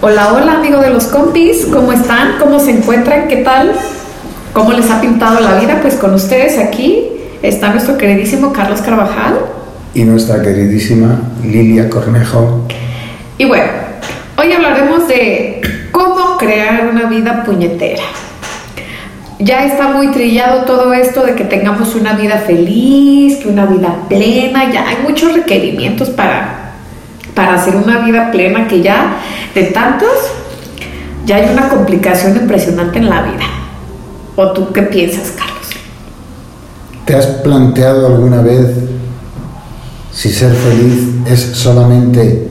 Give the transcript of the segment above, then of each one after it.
Hola, hola amigo de los compis, ¿cómo están? ¿Cómo se encuentran? ¿Qué tal? ¿Cómo les ha pintado la vida? Pues con ustedes aquí está nuestro queridísimo Carlos Carvajal. Y nuestra queridísima Lilia Cornejo. Y bueno, hoy hablaremos de cómo crear una vida puñetera. Ya está muy trillado todo esto de que tengamos una vida feliz, que una vida plena, ya hay muchos requerimientos para, para hacer una vida plena que ya de tantos, ya hay una complicación impresionante en la vida. ¿O tú qué piensas, Carlos? ¿Te has planteado alguna vez si ser feliz es solamente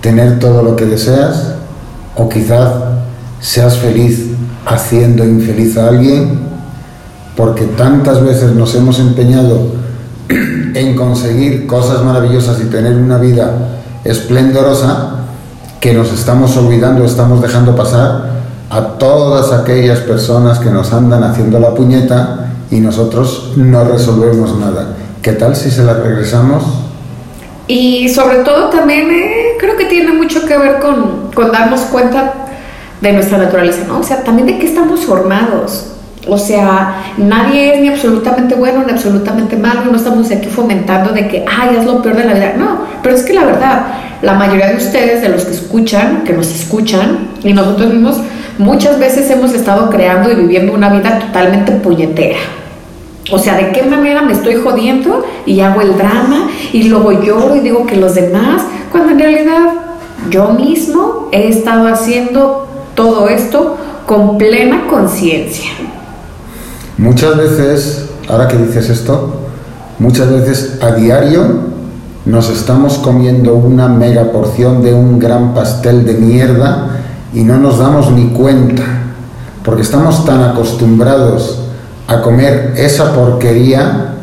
tener todo lo que deseas? ¿O quizás seas feliz haciendo infeliz a alguien, porque tantas veces nos hemos empeñado en conseguir cosas maravillosas y tener una vida esplendorosa, que nos estamos olvidando, estamos dejando pasar a todas aquellas personas que nos andan haciendo la puñeta y nosotros no resolvemos nada. ¿Qué tal si se la regresamos? Y sobre todo también eh, creo que tiene mucho que ver con, con darnos cuenta de nuestra naturaleza, ¿no? O sea, también de qué estamos formados. O sea, nadie es ni absolutamente bueno ni absolutamente malo, no estamos aquí fomentando de que, ay, es lo peor de la vida. No, pero es que la verdad, la mayoría de ustedes, de los que escuchan, que nos escuchan, y nosotros mismos, muchas veces hemos estado creando y viviendo una vida totalmente puñetera. O sea, ¿de qué manera me estoy jodiendo y hago el drama y luego lloro y digo que los demás, cuando en realidad yo mismo he estado haciendo todo esto con plena conciencia. Muchas veces, ahora que dices esto, muchas veces a diario nos estamos comiendo una mega porción de un gran pastel de mierda y no nos damos ni cuenta, porque estamos tan acostumbrados a comer esa porquería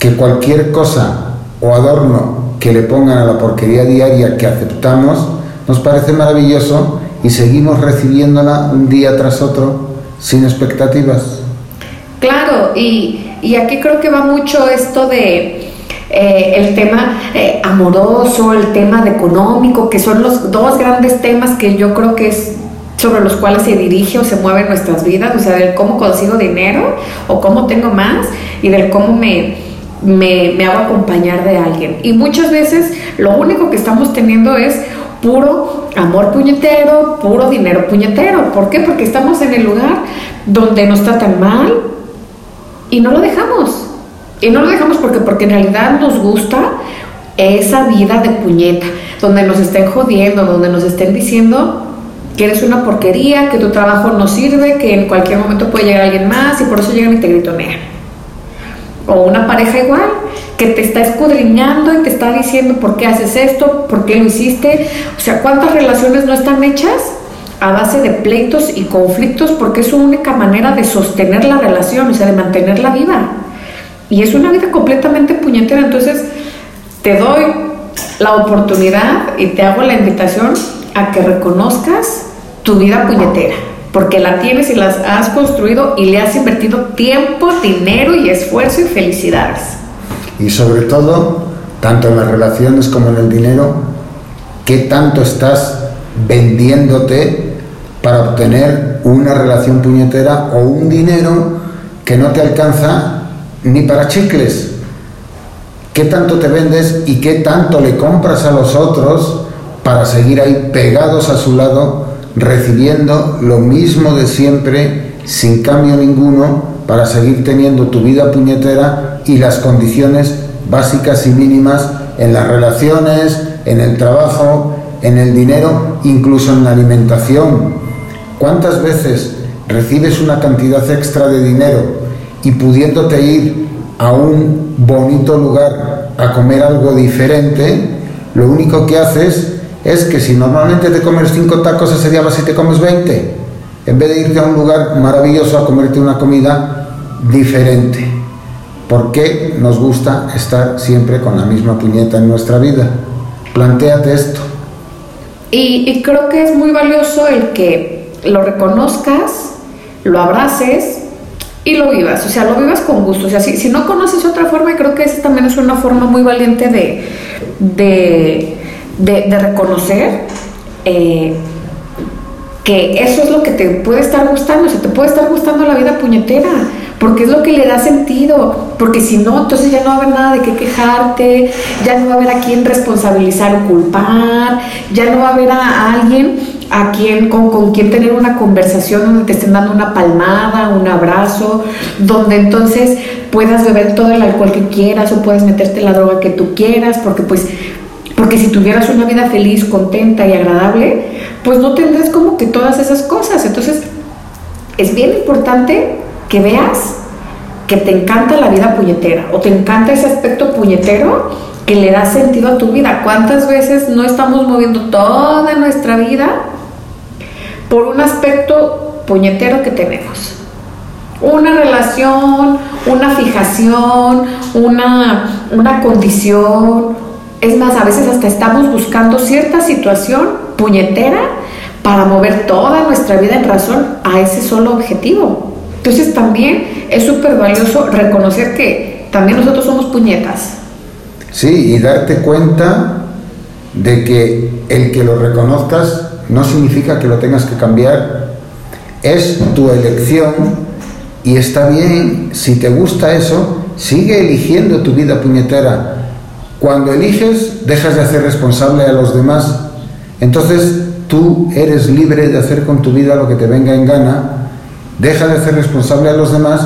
que cualquier cosa o adorno que le pongan a la porquería diaria que aceptamos nos parece maravilloso y seguimos recibiéndola un día tras otro sin expectativas. Claro, y, y aquí creo que va mucho esto de eh, el tema eh, amoroso, el tema de económico, que son los dos grandes temas que yo creo que es sobre los cuales se dirige o se mueven nuestras vidas, o sea, del cómo consigo dinero o cómo tengo más y del cómo me, me, me hago acompañar de alguien. Y muchas veces lo único que estamos teniendo es puro amor puñetero, puro dinero puñetero. ¿Por qué? Porque estamos en el lugar donde nos tratan mal y no lo dejamos. Y no lo dejamos porque, porque en realidad nos gusta esa vida de puñeta, donde nos estén jodiendo, donde nos estén diciendo que eres una porquería, que tu trabajo no sirve, que en cualquier momento puede llegar alguien más y por eso llegan y te gritonean. O una pareja igual, que te está escudriñando y te está diciendo por qué haces esto, por qué lo hiciste. O sea, ¿cuántas relaciones no están hechas a base de pleitos y conflictos porque es su única manera de sostener la relación, o sea, de mantenerla viva? Y es una vida completamente puñetera. Entonces, te doy la oportunidad y te hago la invitación a que reconozcas tu vida puñetera porque la tienes y las has construido y le has invertido tiempo, dinero y esfuerzo y felicidades. Y sobre todo, tanto en las relaciones como en el dinero, ¿qué tanto estás vendiéndote para obtener una relación puñetera o un dinero que no te alcanza ni para chicles? ¿Qué tanto te vendes y qué tanto le compras a los otros para seguir ahí pegados a su lado? recibiendo lo mismo de siempre, sin cambio ninguno, para seguir teniendo tu vida puñetera y las condiciones básicas y mínimas en las relaciones, en el trabajo, en el dinero, incluso en la alimentación. ¿Cuántas veces recibes una cantidad extra de dinero y pudiéndote ir a un bonito lugar a comer algo diferente, lo único que haces es que si normalmente te comes cinco tacos, ese día vas y te comes 20, en vez de irte a un lugar maravilloso a comerte una comida diferente. ¿Por qué nos gusta estar siempre con la misma puñeta en nuestra vida? Plantéate esto. Y, creo que es muy valioso el que lo reconozcas, lo abraces y lo vivas. O sea, lo vivas con gusto. O sea, si, si no conoces otra forma, creo que esa también es una forma muy valiente de, de de, reconocer eh, que eso es lo que te puede estar gustando, o sea, te puede estar gustando la vida puñetera, porque es lo que le da sentido, porque si no, entonces ya no va a haber nada de qué quejarte, ya no va a haber a quién responsabilizar o culpar, ya no va a haber a, alguien a quien, con, con quien tener una conversación donde te estén dando una palmada, un abrazo, donde entonces puedas beber todo el alcohol que quieras o puedes meterte la droga que tú quieras, porque pues porque si tuvieras una vida feliz, contenta y agradable, pues no tendrás como que todas esas cosas. Entonces, es bien importante que veas que te encanta la vida puñetera o te encanta ese aspecto puñetero que le da sentido a tu vida. ¿Cuántas veces no estamos moviendo toda nuestra vida por un aspecto puñetero que tenemos? Una relación, una fijación, una, una condición. Es más, a veces hasta estamos buscando cierta situación puñetera para mover toda nuestra vida en razón a ese solo objetivo. Entonces también es súper valioso reconocer que también nosotros somos puñetas. Sí, y darte cuenta de que el que lo reconozcas no significa que lo tengas que cambiar. Es tu elección y está bien, si te gusta eso, sigue eligiendo tu vida puñetera. Cuando eliges, dejas de hacer responsable a los demás. Entonces tú eres libre de hacer con tu vida lo que te venga en gana Deja de ser responsable a los demás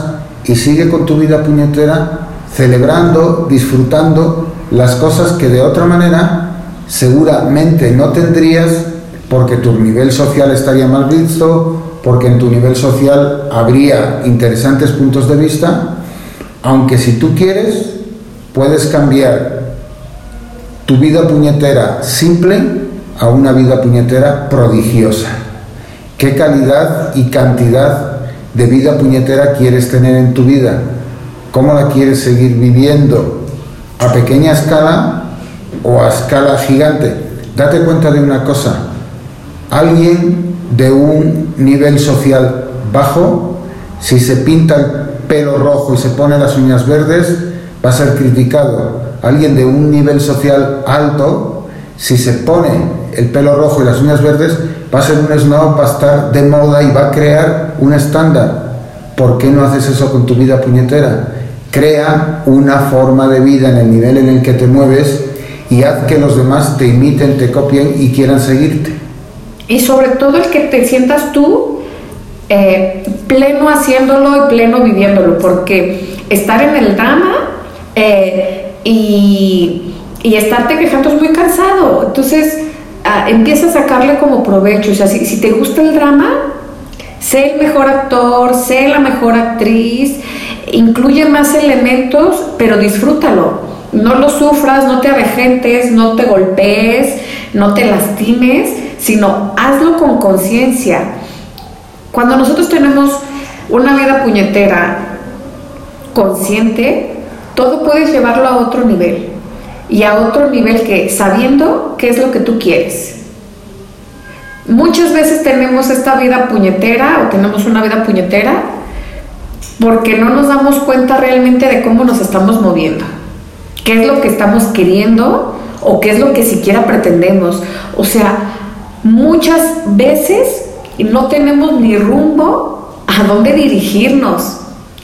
y sigue con tu vida puñetera celebrando, disfrutando las cosas que de otra manera seguramente no tendrías porque tu nivel social estaría mal visto, porque en tu nivel social habría interesantes puntos de vista, aunque si tú quieres puedes cambiar tu vida puñetera simple a una vida puñetera prodigiosa. ¿Qué calidad y cantidad de vida puñetera quieres tener en tu vida, cómo la quieres seguir viviendo, a pequeña escala o a escala gigante. Date cuenta de una cosa, alguien de un nivel social bajo, si se pinta el pelo rojo y se pone las uñas verdes, va a ser criticado. Alguien de un nivel social alto, si se pone el pelo rojo y las uñas verdes, va a ser un snob, va a estar de moda y va a crear un estándar. ¿Por qué no haces eso con tu vida puñetera? Crea una forma de vida en el nivel en el que te mueves y haz que los demás te imiten, te copien y quieran seguirte. Y sobre todo el que te sientas tú eh, pleno haciéndolo y pleno viviéndolo, porque estar en el drama eh, y, y estarte quejando es muy cansado. Entonces, empieza a sacarle como provecho. O sea, si, te gusta el drama, sé el mejor actor, sé la mejor actriz, incluye más elementos, pero disfrútalo. No lo sufras, no te avejentes, no te golpees, no te lastimes, sino hazlo con conciencia. Cuando nosotros tenemos una vida puñetera consciente, todo puedes llevarlo a otro nivel y a otro nivel que sabiendo qué es lo que tú quieres. Muchas veces tenemos esta vida puñetera o tenemos una vida puñetera porque no nos damos cuenta realmente de cómo nos estamos moviendo, qué es lo que estamos queriendo o qué es lo que siquiera pretendemos. O sea, muchas veces no tenemos ni rumbo a dónde dirigirnos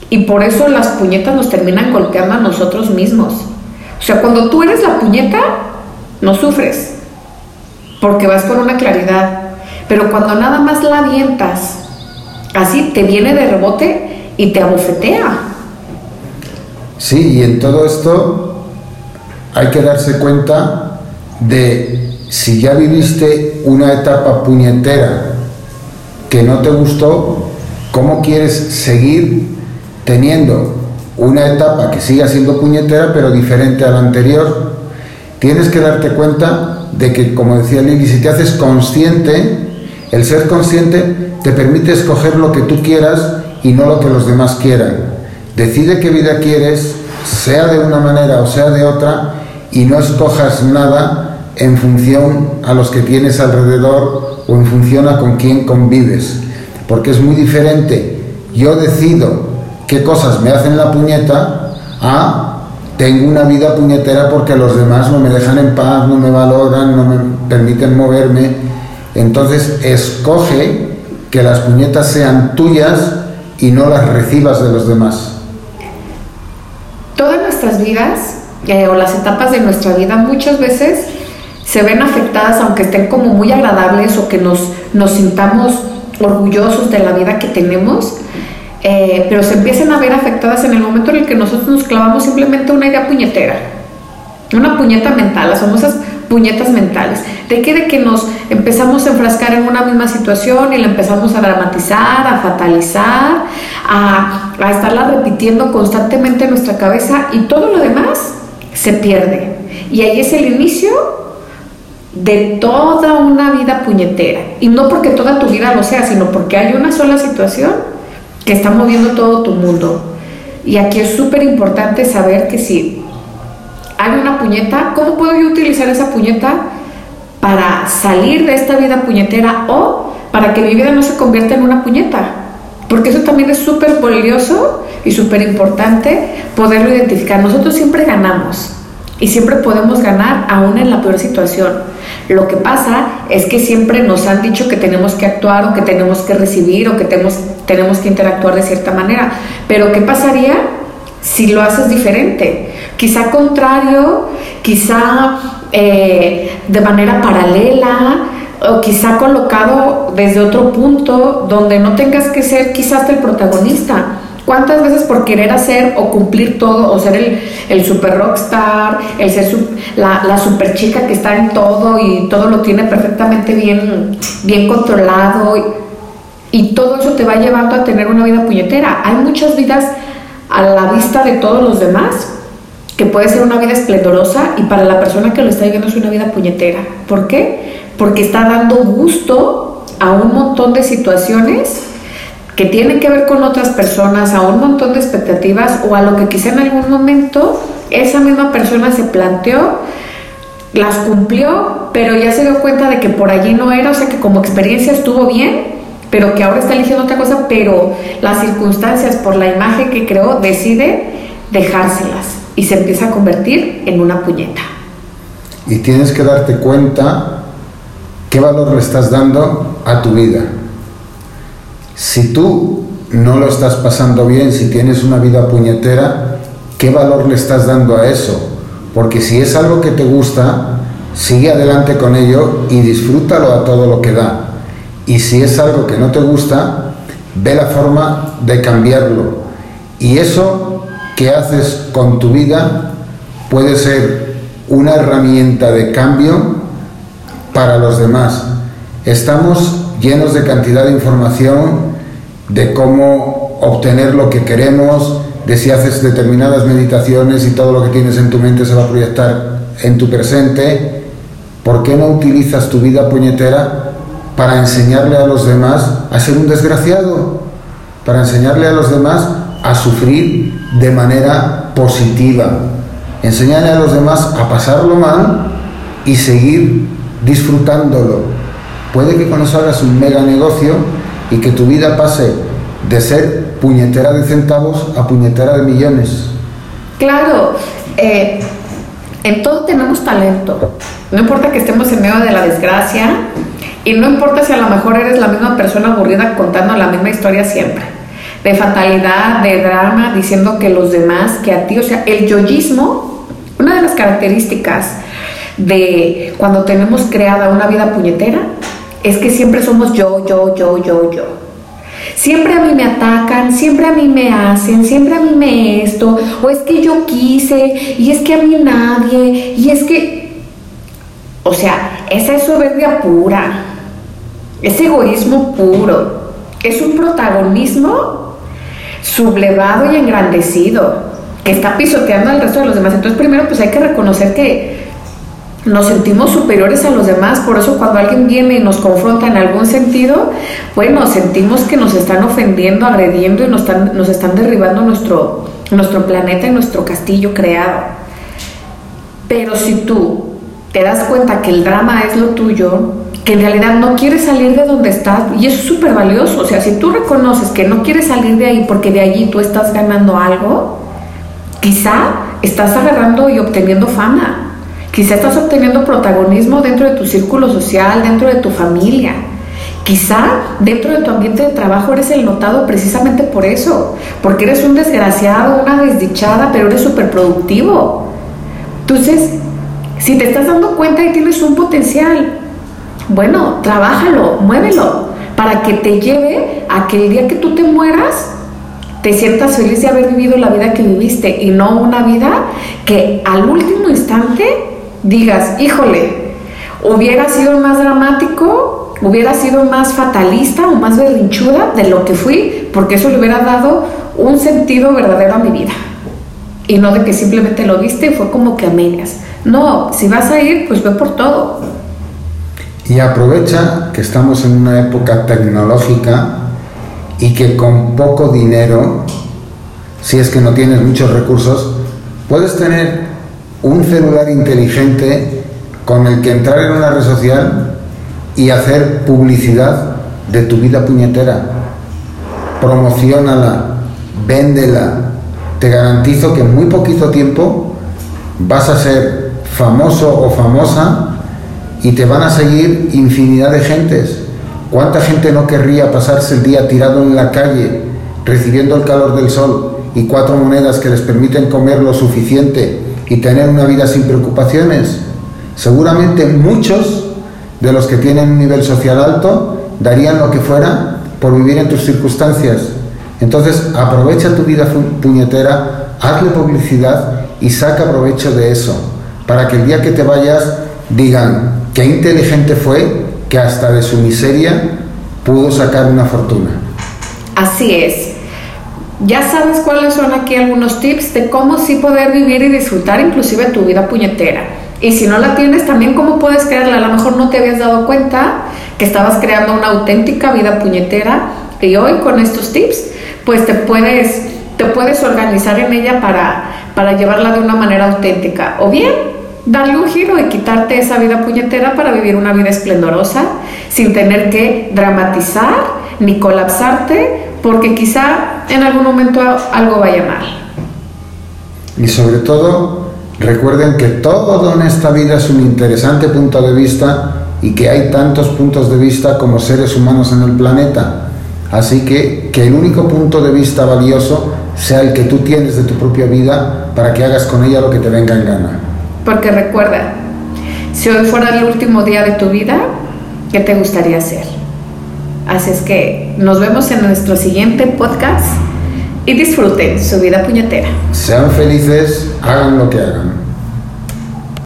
y por eso las puñetas nos terminan golpeando a nosotros mismos. O sea, cuando tú eres la puñeta, no sufres, porque vas con una claridad. Pero cuando nada más la avientas, así te viene de rebote y te abofetea. Sí, y en todo esto hay que darse cuenta de si ya viviste una etapa puñetera que no te gustó, ¿cómo quieres seguir teniendo una etapa que siga siendo puñetera, pero diferente a la anterior. Tienes que darte cuenta de que, como decía Lili, si te haces consciente, el ser consciente te permite escoger lo que tú quieras y no lo que los demás quieran. Decide qué vida quieres, sea de una manera o sea de otra, y no escojas nada en función a los que tienes alrededor o en función a con quién convives. Porque es muy diferente. Yo decido qué cosas me hacen la puñeta a tengo una vida puñetera porque los demás no me dejan en paz, no me valoran, no me permiten moverme. Entonces escoge que las puñetas sean tuyas y no las recibas de los demás. Todas nuestras vidas eh, o las etapas de nuestra vida muchas veces se ven afectadas aunque estén como muy agradables o que nos, nos sintamos orgullosos de la vida que tenemos, eh, pero se empiezan a ver afectadas en el momento en el que nosotros nos clavamos simplemente una idea puñetera, una puñeta mental, las famosas puñetas mentales. ¿De qué? De que nos empezamos a enfrascar en una misma situación y la empezamos a dramatizar, a fatalizar, a, a estarla repitiendo constantemente en nuestra cabeza y todo lo demás se pierde. Y ahí es el inicio de toda una vida puñetera. Y no porque toda tu vida lo sea, sino porque hay una sola situación que está moviendo todo tu mundo. Y aquí es súper importante saber que si hay una puñeta, ¿cómo puedo yo utilizar esa puñeta para salir de esta vida puñetera o para que mi vida no se convierta en una puñeta? Porque eso también es súper valioso y súper importante poderlo identificar. Nosotros siempre ganamos y siempre podemos ganar aún en la peor situación. Lo que pasa es que siempre nos han dicho que tenemos que actuar o que tenemos que recibir o que tenemos, tenemos que interactuar de cierta manera. Pero ¿qué pasaría si lo haces diferente? Quizá contrario, quizá eh, de manera paralela o quizá colocado desde otro punto donde no tengas que ser quizás el protagonista. ¿Cuántas veces por querer hacer o cumplir todo o ser el, el super rockstar, el ser la, super chica que está en todo y todo lo tiene perfectamente bien, bien controlado y, y todo eso te va llevando a tener una vida puñetera? Hay muchas vidas a la vista de todos los demás, que puede ser una vida esplendorosa y para la persona que lo está viviendo es una vida puñetera. ¿Por qué? Porque está dando gusto a un montón de situaciones que tienen que ver con otras personas, a un montón de expectativas o a lo que quizá en algún momento esa misma persona se planteó, las cumplió, pero ya se dio cuenta de que por allí no era, o sea que como experiencia estuvo bien, pero que ahora está eligiendo otra cosa, pero las circunstancias por la imagen que creó decide dejárselas y se empieza a convertir en una puñeta. Y tienes que darte cuenta qué valor le estás dando a tu vida. Si tú no lo estás pasando bien, si tienes una vida puñetera, ¿qué valor le estás dando a eso? Porque si es algo que te gusta, sigue adelante con ello y disfrútalo a todo lo que da. Y si es algo que no te gusta, ve la forma de cambiarlo. Y eso que haces con tu vida puede ser una herramienta de cambio para los demás. Estamos llenos de cantidad de información, de cómo obtener lo que queremos, de si haces determinadas meditaciones y todo lo que tienes en tu mente se va a proyectar en tu presente. ¿Por qué no utilizas tu vida puñetera para enseñarle a los demás a ser un desgraciado, para enseñarle a los demás a sufrir de manera positiva, enseñarle a los demás a pasarlo mal y seguir disfrutándolo. Puede que con eso hagas un mega negocio y que tu vida pase de ser puñetera de centavos a puñetera de millones. Claro, eh, en todo tenemos talento. No importa que estemos en medio de la desgracia, y no importa si a lo mejor eres la misma persona aburrida contando la misma historia siempre. De fatalidad, de drama, diciendo que los demás, que a ti, o sea, el yoyismo, una de las características de cuando tenemos creada una vida puñetera, es que siempre somos yo, yo, yo, yo, yo. Siempre a mí me atacan, siempre a mí me hacen, siempre a mí me esto, o es que yo quise, y es que a mí nadie, y es que, o sea, esa es soberbia pura. Es egoísmo puro. Es un protagonismo sublevado y engrandecido que está pisoteando al resto de los demás. Entonces, primero, pues hay que reconocer que nos sentimos superiores a los demás, por eso cuando alguien viene y nos confronta en algún sentido, bueno, sentimos que nos están ofendiendo, agrediendo y nos están, nos están derribando nuestro, nuestro planeta y nuestro castillo creado. Pero si tú te das cuenta que el drama es lo tuyo, que en realidad no quieres salir de donde estás, y eso es súper valioso, o sea, si tú reconoces que no quieres salir de ahí porque de allí tú estás ganando algo, quizá estás agarrando y obteniendo fama, Quizá estás obteniendo protagonismo dentro de tu círculo social, dentro de tu familia. Quizá dentro de tu ambiente de trabajo eres el notado precisamente por eso, porque eres un desgraciado, una desdichada, pero eres súper productivo. Entonces, si te estás dando cuenta y tienes un potencial, bueno, trabájalo, muévelo, para que te lleve a que el día que tú te mueras, te sientas feliz de haber vivido la vida que viviste y no una vida que al último instante digas, híjole, hubiera sido más dramático, hubiera sido más fatalista o más berrinchuda de lo que fui, porque eso le hubiera dado un sentido verdadero a mi vida. Y no de que simplemente lo viste y fue como que a medias. No, si vas a ir, pues ve por todo. Y aprovecha que estamos en una época tecnológica y que con poco dinero, si es que no tienes muchos recursos, puedes tener un celular inteligente con el que entrar en una red social y hacer publicidad de tu vida puñetera. Promocionala, véndela. Te garantizo que en muy poquito tiempo vas a ser famoso o famosa y te van a seguir infinidad de gentes. ¿Cuánta gente no querría pasarse el día tirado en la calle, recibiendo el calor del sol y cuatro monedas que les permiten comer lo suficiente y tener una vida sin preocupaciones? Seguramente muchos de los que tienen un nivel social alto darían lo que fuera por vivir en tus circunstancias. Entonces aprovecha tu vida puñetera, hazle publicidad y saca provecho de eso, para que el día que te vayas digan, qué inteligente fue que hasta de su miseria pudo sacar una fortuna. Así es. Ya sabes cuáles son aquí algunos tips de cómo sí poder vivir y disfrutar inclusive tu vida puñetera. Y si no la tienes, también cómo puedes crearla. A lo mejor no te habías dado cuenta que estabas creando una auténtica vida puñetera y hoy con estos tips, pues te puedes, te puedes organizar en ella para, para llevarla de una manera auténtica. O bien darle un giro y quitarte esa vida puñetera para vivir una vida esplendorosa sin tener que dramatizar ni colapsarte porque quizá en algún momento algo vaya mal. Y sobre todo, recuerden que todo en esta vida es un interesante punto de vista y que hay tantos puntos de vista como seres humanos en el planeta. Así que que el único punto de vista valioso sea el que tú tienes de tu propia vida para que hagas con ella lo que te venga en gana. Porque recuerda, si hoy fuera el último día de tu vida, ¿qué te gustaría hacer? Así es que nos vemos en nuestro siguiente podcast y disfruten su vida puñetera. Sean felices, hagan lo que hagan.